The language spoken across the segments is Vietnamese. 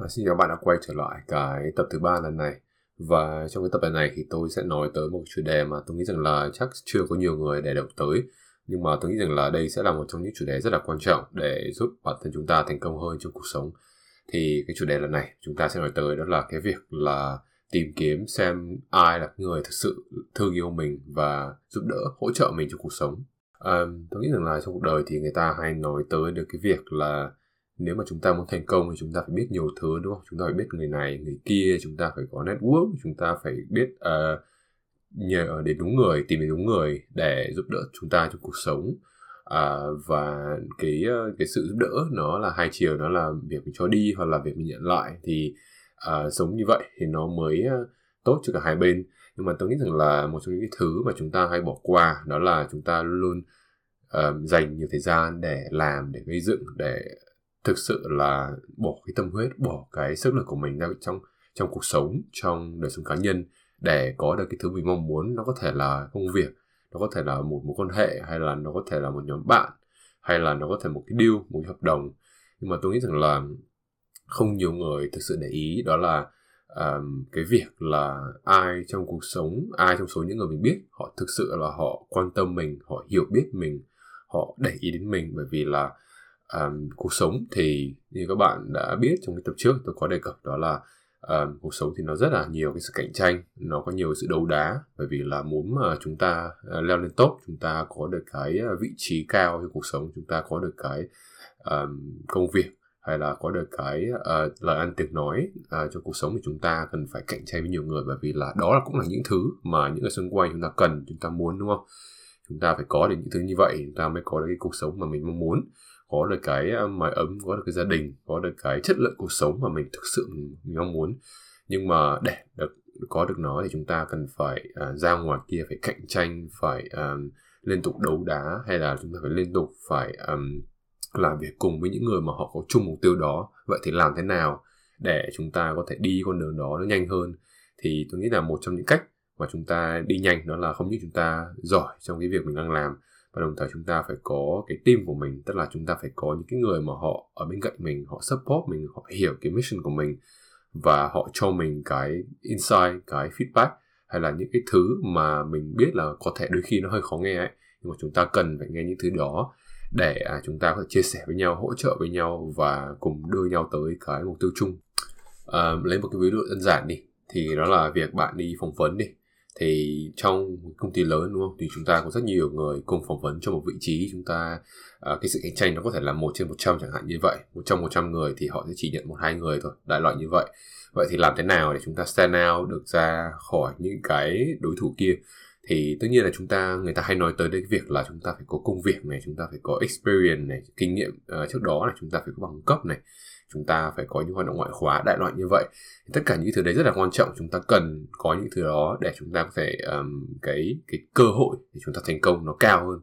À, xin chào bạn đã quay trở lại cái tập thứ ba lần này. Và trong cái tập lần này thì tôi sẽ nói tới một chủ đề mà tôi nghĩ rằng là chắc chưa có nhiều người để động tới. Nhưng mà tôi nghĩ rằng là đây sẽ là một trong những chủ đề rất là quan trọng để giúp bản thân chúng ta thành công hơn trong cuộc sống. Thì cái chủ đề lần này chúng ta sẽ nói tới đó là cái việc là tìm kiếm xem ai là người thực sự thương yêu mình và giúp đỡ hỗ trợ mình trong cuộc sống. À, tôi nghĩ rằng là trong cuộc đời thì người ta hay nói tới được cái việc là nếu mà chúng ta muốn thành công thì chúng ta phải biết nhiều thứ đúng không? Chúng ta phải biết người này người kia chúng ta phải có network chúng ta phải biết uh, nhờ đến đúng người tìm đến đúng người để giúp đỡ chúng ta trong cuộc sống. Uh, và cái uh, cái sự giúp đỡ nó là hai chiều nó là việc mình cho đi hoặc là việc mình nhận lại thì uh, sống như vậy thì nó mới uh, tốt cho cả hai bên. Nhưng mà tôi nghĩ rằng là một trong những cái thứ mà chúng ta hay bỏ qua đó là chúng ta luôn uh, dành nhiều thời gian để làm để gây dựng để thực sự là bỏ cái tâm huyết bỏ cái sức lực của mình ra trong trong cuộc sống trong đời sống cá nhân để có được cái thứ mình mong muốn. Nó có thể là công việc nó có thể là một mối quan hệ hay là nó có thể là một nhóm bạn hay là nó có thể một cái deal một cái hợp đồng. Nhưng mà tôi nghĩ rằng là không nhiều người thực sự để ý đó là um, cái việc là ai trong cuộc sống ai trong số những người mình biết họ thực sự là họ quan tâm mình họ hiểu biết mình họ để ý đến mình. Bởi vì là um, cuộc sống thì như các bạn đã biết trong cái tập trước tôi có đề cập đó là um, cuộc sống thì nó rất là nhiều cái sự cạnh tranh nó có nhiều sự đấu đá. Bởi vì là muốn mà chúng ta uh, leo lên top chúng ta có được cái ờ, vị trí cao trong cuộc sống chúng ta có được cái um, công việc hay là có được cái uh, lời ăn tiếng nói uh, trong cuộc sống thì chúng ta cần phải cạnh tranh với nhiều người. Bởi vì là đó là cũng là những thứ mà những người xung quanh chúng ta cần chúng ta muốn đúng không? Chúng ta phải có được những thứ như vậy chúng ta mới có được cái cuộc sống mà mình mong muốn. Có được cái à, mái ấm có được cái gia đình có được cái chất lượng cuộc sống mà mình thực sự mình mong muốn. Nhưng mà để được có được nó thì chúng ta cần phải uh, ra ngoài kia phải cạnh tranh phải um, liên tục đấu đá hay là chúng ta phải liên tục phải um, làm việc cùng với những người mà họ có chung mục tiêu đó. Vậy thì làm thế nào để chúng ta có thể đi con đường đó nó nhanh hơn? Thì tôi nghĩ là một trong những cách mà chúng ta đi nhanh đó là không những chúng ta giỏi trong cái việc mình đang làm và đồng thời chúng ta phải có cái team của mình tức là chúng ta phải có những cái người mà họ ở bên cạnh mình họ support mình họ hiểu cái mission của mình và họ cho mình cái insight cái feedback hay là những cái thứ mà mình biết là có thể đôi khi nó hơi khó nghe ấy nhưng mà chúng ta cần phải nghe những thứ đó để à, chúng ta có thể chia sẻ với nhau hỗ trợ với nhau và cùng đưa nhau tới cái mục tiêu chung. À, lấy một cái ví dụ đơn giản đi thì đó là việc bạn đi phỏng vấn đi thì trong công ty lớn đúng không? Thì chúng ta có rất nhiều người cùng phỏng vấn cho một vị trí. Chúng ta uh, cái sự cạnh tranh nó có thể là một trên một trăm chẳng hạn như vậy. Một trong một trăm người thì họ sẽ chỉ nhận một hai người thôi đại loại như vậy. Vậy thì làm thế nào để chúng ta stand out được ra khỏi những cái đối thủ kia? Thì tất nhiên là chúng ta người ta hay nói tới đến cái việc là chúng ta phải có công việc này chúng ta phải có experience này kinh nghiệm uh, trước đó là chúng ta phải có bằng cấp này chúng ta phải có những hoạt động ngoại khóa đại loại như vậy. Tất cả những thứ đấy rất là quan trọng. Chúng ta cần có những thứ đó để chúng ta có thể um, cái cái cơ hội để chúng ta thành công nó cao hơn.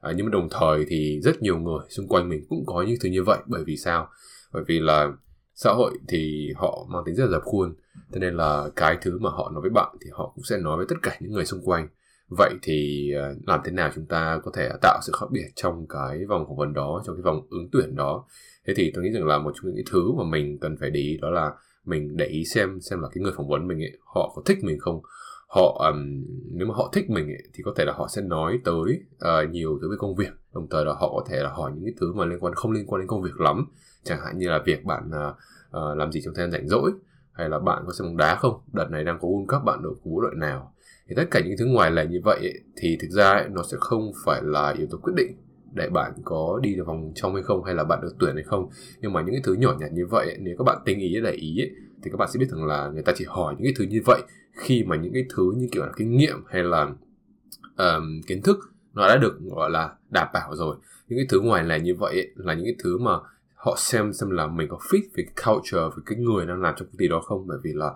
À, nhưng mà đồng thời thì rất nhiều người xung quanh mình cũng có những thứ như vậy. Bởi vì sao? Bởi vì là xã hội thì họ mang tính rất là dập khuôn. Cho nên là cái thứ mà họ nói với bạn thì họ cũng sẽ nói với tất cả những người xung quanh. Vậy thì ờ, làm thế nào chúng ta có thể tạo sự khác biệt trong cái vòng phỏng vấn đó trong cái vòng ứng tuyển đó? Thế thì tôi nghĩ rằng là một trong những cái thứ mà mình cần phải để ý đó là mình để ý xem xem là cái người phỏng vấn mình ấy họ có thích mình không. Họ um, nếu mà họ thích mình ấy, thì có thể là họ sẽ nói tới uh, nhiều thứ về công việc. Đồng thời là họ có thể là hỏi những cái thứ mà liên quan không liên quan đến công việc lắm. Chẳng hạn như là việc bạn uh, uh, làm gì trong thời gian rảnh rỗi hay là bạn có xem bóng đá không? Đợt này đang có World Cup bạn đội của đội nào? Thì tất cả những thứ ngoài lề như vậy ấy, thì thực ra ấy, nó sẽ không phải là yếu tố quyết định để bạn có đi được vòng trong hay không hay là bạn được tuyển hay không. Nhưng mà những cái thứ nhỏ nhặt như vậy ấy, nếu các bạn tinh ý để ý ấy, thì các bạn sẽ biết rằng là người ta chỉ hỏi những cái thứ như vậy khi mà những cái thứ như kiểu là kinh nghiệm hay là um, kiến thức nó đã được gọi là đảm bảo rồi. Những cái thứ ngoài lề như vậy ấy, là những cái thứ mà họ xem xem là mình có fit với cái culture với cái người đang làm trong công ty đó không? Bởi vì là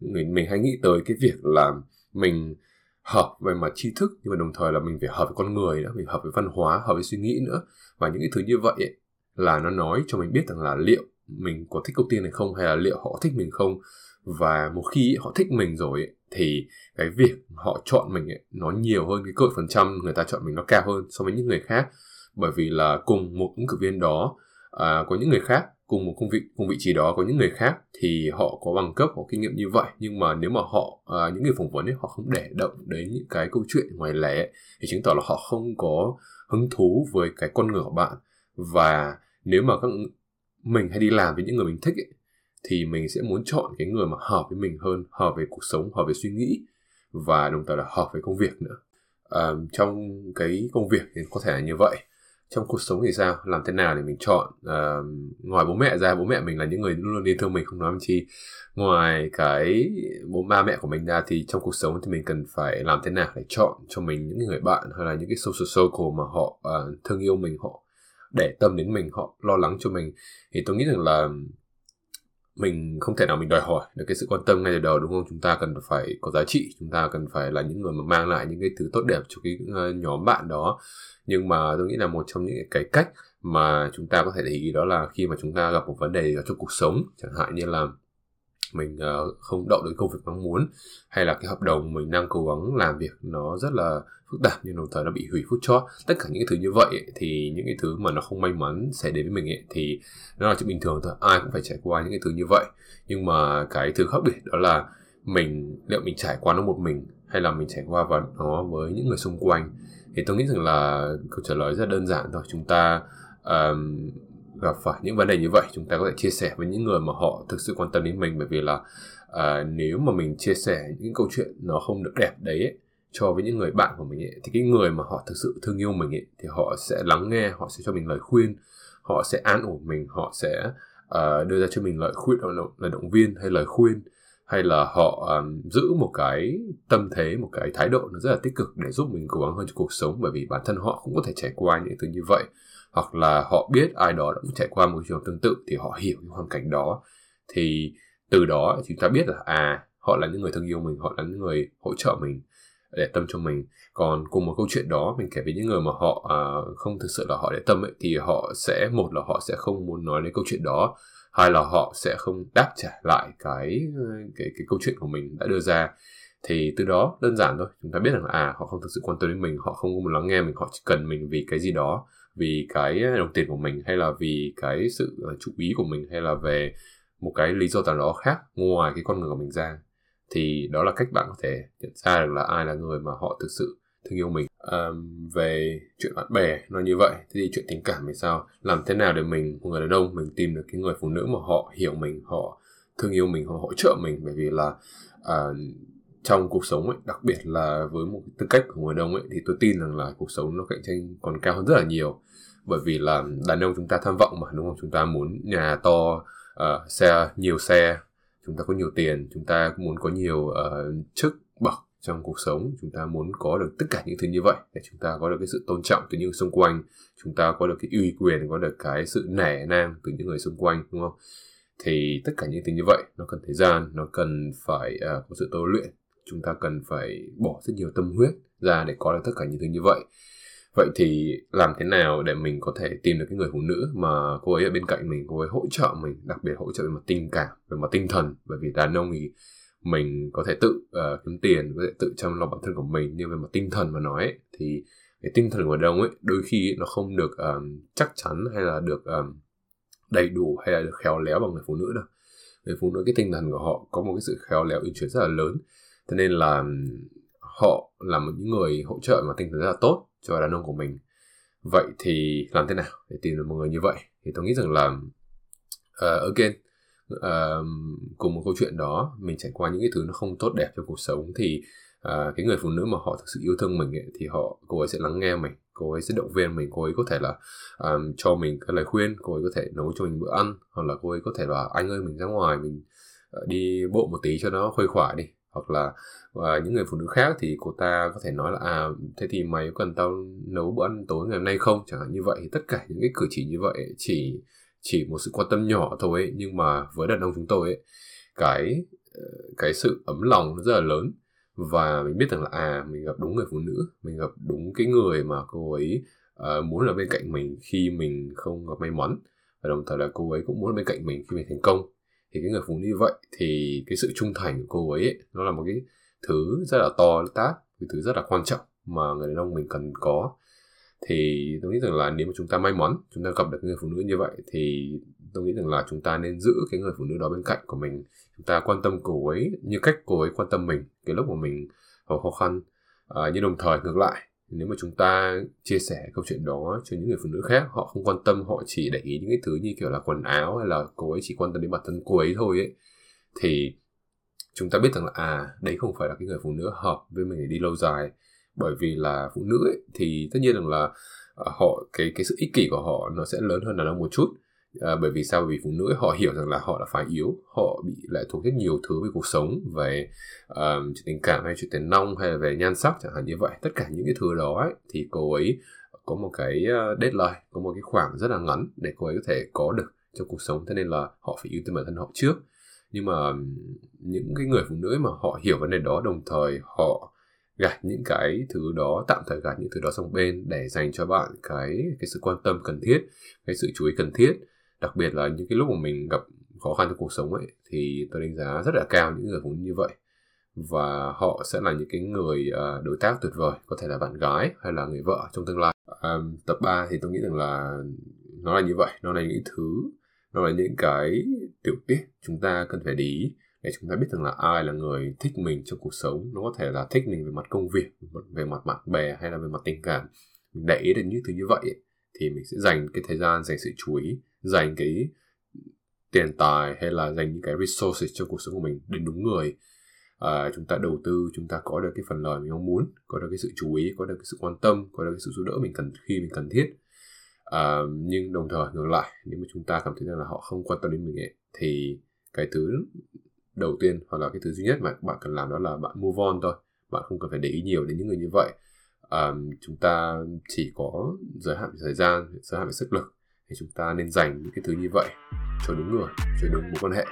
mình mình hay nghĩ tới cái việc là mình hợp về mặt tri thức nhưng mà đồng thời là mình phải hợp với con người nữa mình hợp với văn hóa hợp với suy nghĩ nữa. Và những cái thứ như vậy ấy, là nó nói cho mình biết rằng là liệu mình có thích công ty này không hay là liệu họ thích mình không. Và một khi họ thích mình rồi ấy, thì cái việc họ chọn mình ấy, nó nhiều hơn cái cơ phần trăm người ta chọn mình nó cao hơn so với những người khác. Bởi vì là cùng một ứng cử viên đó à, có những người khác cùng một công vị cùng vị trí đó có những người khác thì họ có bằng cấp có kinh nghiệm như vậy nhưng mà nếu mà họ à, những người phỏng vấn ấy họ không để động đến những cái câu chuyện ngoài lẻ thì chứng tỏ là họ không có hứng thú với cái con người của bạn. Và nếu mà các mình hay đi làm với những người mình thích ấy, thì mình sẽ muốn chọn cái người mà hợp với mình hơn hợp về cuộc sống hợp về suy nghĩ và đồng thời là hợp với công việc nữa. À, trong cái công việc thì có thể là như vậy trong cuộc sống thì sao? Làm thế nào để mình chọn uh, ngoài bố mẹ ra? Bố mẹ mình là những người luôn luôn yêu thương mình không nói chi. Ngoài cái bố ba mẹ của mình ra thì trong cuộc sống thì mình cần phải làm thế nào để chọn cho mình những người bạn hay là những cái social circle mà họ uh, thương yêu mình họ để tâm đến mình họ lo lắng cho mình? Thì tôi nghĩ rằng là mình không thể nào mình đòi hỏi được cái sự quan tâm ngay từ đầu, đúng không? Chúng ta cần phải có giá trị, chúng ta cần phải là những người mà mang lại những cái thứ tốt đẹp cho cái ờ, nhóm bạn đó. Nhưng mà tôi nghĩ là một trong những cái cách mà chúng ta có thể để ý đó là khi mà chúng ta gặp một vấn đề ở trong cuộc sống, chẳng hạn như là mình uh, không đậu được công việc mong muốn hay là cái hợp đồng mình đang cố gắng làm việc nó rất là phức tạp nhưng đồng thời nó bị hủy phút chót. Tất cả những cái thứ như vậy ấy, thì những cái thứ mà nó không may mắn sẽ đến với mình ấy, thì nó là chuyện bình thường thôi ai cũng phải trải qua những cái thứ như vậy. Nhưng mà cái thứ khác biệt đó là mình liệu mình trải qua nó một mình hay là mình trải qua và nó với những người xung quanh? Thì tôi nghĩ rằng là câu trả lời rất đơn giản thôi. Chúng ta um, gặp phải những vấn đề như vậy chúng ta có thể chia sẻ với những người mà họ thực sự quan tâm đến mình. Bởi vì là uh, nếu mà mình chia sẻ những câu chuyện nó không được đẹp đấy ấy, cho với những người bạn của mình ấy, thì cái người mà họ thực sự thương yêu mình ấy, thì họ sẽ lắng nghe họ sẽ cho mình lời khuyên họ sẽ an ủi mình họ sẽ uh, đưa ra cho mình lời khuyên lời động viên hay lời khuyên hay là họ um, giữ một cái tâm thế một cái thái độ nó rất là tích cực để giúp mình cố gắng hơn trong cuộc sống. Bởi vì bản thân họ cũng có thể trải qua những thứ như vậy hoặc là họ biết ai đó đã cũng trải qua một trường tương tự thì họ hiểu cái hoàn cảnh đó thì từ đó chúng ta biết là à họ là những người thương yêu mình họ là những người hỗ trợ mình để tâm cho mình. Còn cùng một câu chuyện đó mình kể với những người mà họ à, không thực sự là họ để tâm ấy thì họ sẽ một là họ sẽ không muốn nói đến câu chuyện đó hai là họ sẽ không đáp trả lại cái cái cái câu chuyện của mình đã đưa ra. Thì từ đó đơn giản thôi chúng ta biết rằng là à họ không thực sự quan tâm đến mình họ không muốn lắng nghe mình họ chỉ cần mình vì cái gì đó vì cái ờ, đồng tiền của mình hay là vì cái sự ờ, chú ý của mình hay là về một cái lý do nào đó khác ngoài cái con người của mình ra thì đó là cách bạn có thể nhận ra được là ai là người mà họ thực sự thương yêu mình. Um, về chuyện bạn bè nó như vậy thì chuyện tình cảm thì sao? Làm thế nào để mình một người đàn ông mình tìm được cái người phụ nữ mà họ hiểu mình họ thương yêu mình họ hỗ trợ mình? Bởi vì là uh, trong cuộc sống ấy, đặc biệt là với một tư cách của người đông ấy thì tôi tin rằng là cuộc sống nó cạnh tranh còn cao hơn rất là nhiều. Bởi vì là đàn ông chúng ta tham vọng mà đúng không? Chúng ta muốn nhà to uh, xe nhiều xe chúng ta có nhiều tiền chúng ta muốn có nhiều uh, chức bậc trong cuộc sống chúng ta muốn có được tất cả những thứ như vậy để chúng ta có được cái sự tôn trọng từ những người xung quanh chúng ta có được cái uy quyền có được cái sự nể nang từ những người xung quanh đúng không? Thì tất cả những thứ như vậy nó cần thời gian nó cần phải uh, có sự tôi luyện chúng ta cần phải bỏ rất nhiều tâm huyết ra để có được tất cả những thứ như vậy. Vậy thì làm thế nào để mình có thể tìm được cái người phụ nữ mà cô ấy ở bên cạnh mình cô ấy hỗ trợ mình đặc biệt hỗ trợ về mặt tình cảm về mặt tinh thần? Bởi vì đàn ông thì mình có thể tự uh, kiếm tiền có thể tự chăm lo bản thân của mình nhưng về mặt tinh thần mà nói ấy, thì cái tinh thần của đàn ông ấy đôi khi nó không được um, chắc chắn hay là được um, đầy đủ hay là được khéo léo bằng người phụ nữ đâu. Người phụ nữ cái tinh thần của họ có một cái sự khéo léo uyển chuyển rất là lớn thế nên là họ là một những người hỗ trợ mà tinh thần rất là tốt cho đàn ông của mình. Vậy thì làm thế nào để tìm được một người như vậy? Thì tôi nghĩ rằng là uh, again uh, cùng một câu chuyện đó mình trải qua những cái thứ nó không tốt đẹp trong cuộc sống thì uh, cái người phụ nữ mà họ thực sự yêu thương mình ấy, thì họ cô ấy sẽ lắng nghe mình cô ấy sẽ động viên mình cô ấy có thể là um, cho mình cái lời khuyên cô ấy có thể nấu cho mình bữa ăn hoặc là cô ấy có thể là anh ơi mình ra ngoài mình uh, đi bộ một tí cho nó khuây khỏa đi hoặc là và những người phụ nữ khác thì cô ta có thể nói là à thế thì mày có cần tao nấu bữa ăn tối ngày hôm nay không? Chẳng hạn như vậy. Thì tất cả những cái cử chỉ như vậy chỉ chỉ một sự quan tâm nhỏ thôi ấy, nhưng mà với đàn ông chúng tôi ấy cái ờ, cái sự ấm lòng nó rất là lớn. Và mình biết rằng là à mình gặp đúng người phụ nữ mình gặp đúng cái người mà cô ấy uh, muốn ở bên cạnh mình khi mình không gặp may mắn. Và đồng thời là cô ấy cũng muốn ở bên cạnh mình khi mình thành công thì cái người phụ nữ như vậy thì cái sự trung thành của cô ấy, ấy nó là một cái thứ rất là to tát cái thứ rất là quan trọng mà người đàn ông mình cần có. Thì tôi nghĩ rằng là nếu mà chúng ta may mắn chúng ta gặp được người phụ nữ như vậy thì tôi nghĩ rằng là chúng ta nên giữ cái người phụ nữ đó bên cạnh của mình. Chúng ta quan tâm cô ấy như cách cô ấy quan tâm mình cái lúc mà mình có khó khăn. À, nhưng đồng thời ngược lại nếu mà chúng ta chia sẻ câu chuyện đó cho những người phụ nữ khác họ không quan tâm họ chỉ để ý những cái thứ như kiểu là quần áo hay là cô ấy chỉ quan tâm đến bản thân cô ấy thôi ấy thì chúng ta biết rằng là à đấy không phải là cái người phụ nữ hợp với mình để đi lâu dài. Bởi vì là phụ nữ ấy, thì tất nhiên rằng là ờ, họ cái cái sự ích kỷ của họ nó sẽ lớn hơn đàn ông một chút à, bởi vì sao? Bởi vì phụ nữ họ hiểu rằng là họ là phái yếu họ bị lệ thuộc rất nhiều thứ về cuộc sống về um, chuyện tình cảm hay chuyện tiền nong hay là về nhan sắc chẳng hạn như vậy. Tất cả những cái thứ đó ấy, thì cô ấy có một cái ờ, deadline có một cái khoảng rất là ngắn để cô ấy có thể có được trong cuộc sống. Thế nên là họ phải ưu tiên bản thân họ trước. Nhưng mà những cái người phụ nữ mà họ hiểu vấn đề đó đồng thời họ gạt những cái thứ đó tạm thời gạt những thứ đó sang bên để dành cho bạn cái cái sự quan tâm cần thiết cái sự chú ý cần thiết đặc biệt là những cái lúc mà mình gặp khó khăn trong cuộc sống ấy thì tôi đánh giá rất là cao những người phụ nữ như vậy. Và họ sẽ là những cái người uh, đối tác tuyệt vời có thể là bạn gái hay là người vợ trong tương lai. Um, tập 3 thì tôi nghĩ rằng là nó là như vậy nó là những thứ nó là những cái tiểu tiết chúng ta cần phải để ý để chúng ta biết rằng là ai là người thích mình trong cuộc sống. Nó có thể là thích mình về mặt công việc về mặt bạn bè hay là về mặt tình cảm. Mình để ý đến những thứ như vậy ấy, thì mình sẽ dành cái thời gian dành sự chú ý dành cái tiền tài hay là dành những cái resources trong cuộc sống của mình đến đúng người. À, chúng ta đầu tư chúng ta có được cái phần lời mình mong muốn có được cái sự chú ý có được cái sự quan tâm có được cái sự giúp đỡ mình cần khi mình cần thiết. À, nhưng đồng thời ngược lại nếu mà chúng ta cảm thấy rằng là họ không quan tâm đến mình ấy, thì cái thứ đầu tiên hoặc là cái thứ duy nhất mà bạn cần làm đó là bạn move on thôi. Bạn không cần phải để ý nhiều đến những người như vậy. À, chúng ta chỉ có giới hạn về thời gian giới hạn về sức lực thì chúng ta nên dành những cái thứ như vậy cho đúng người, cho đúng mối quan hệ.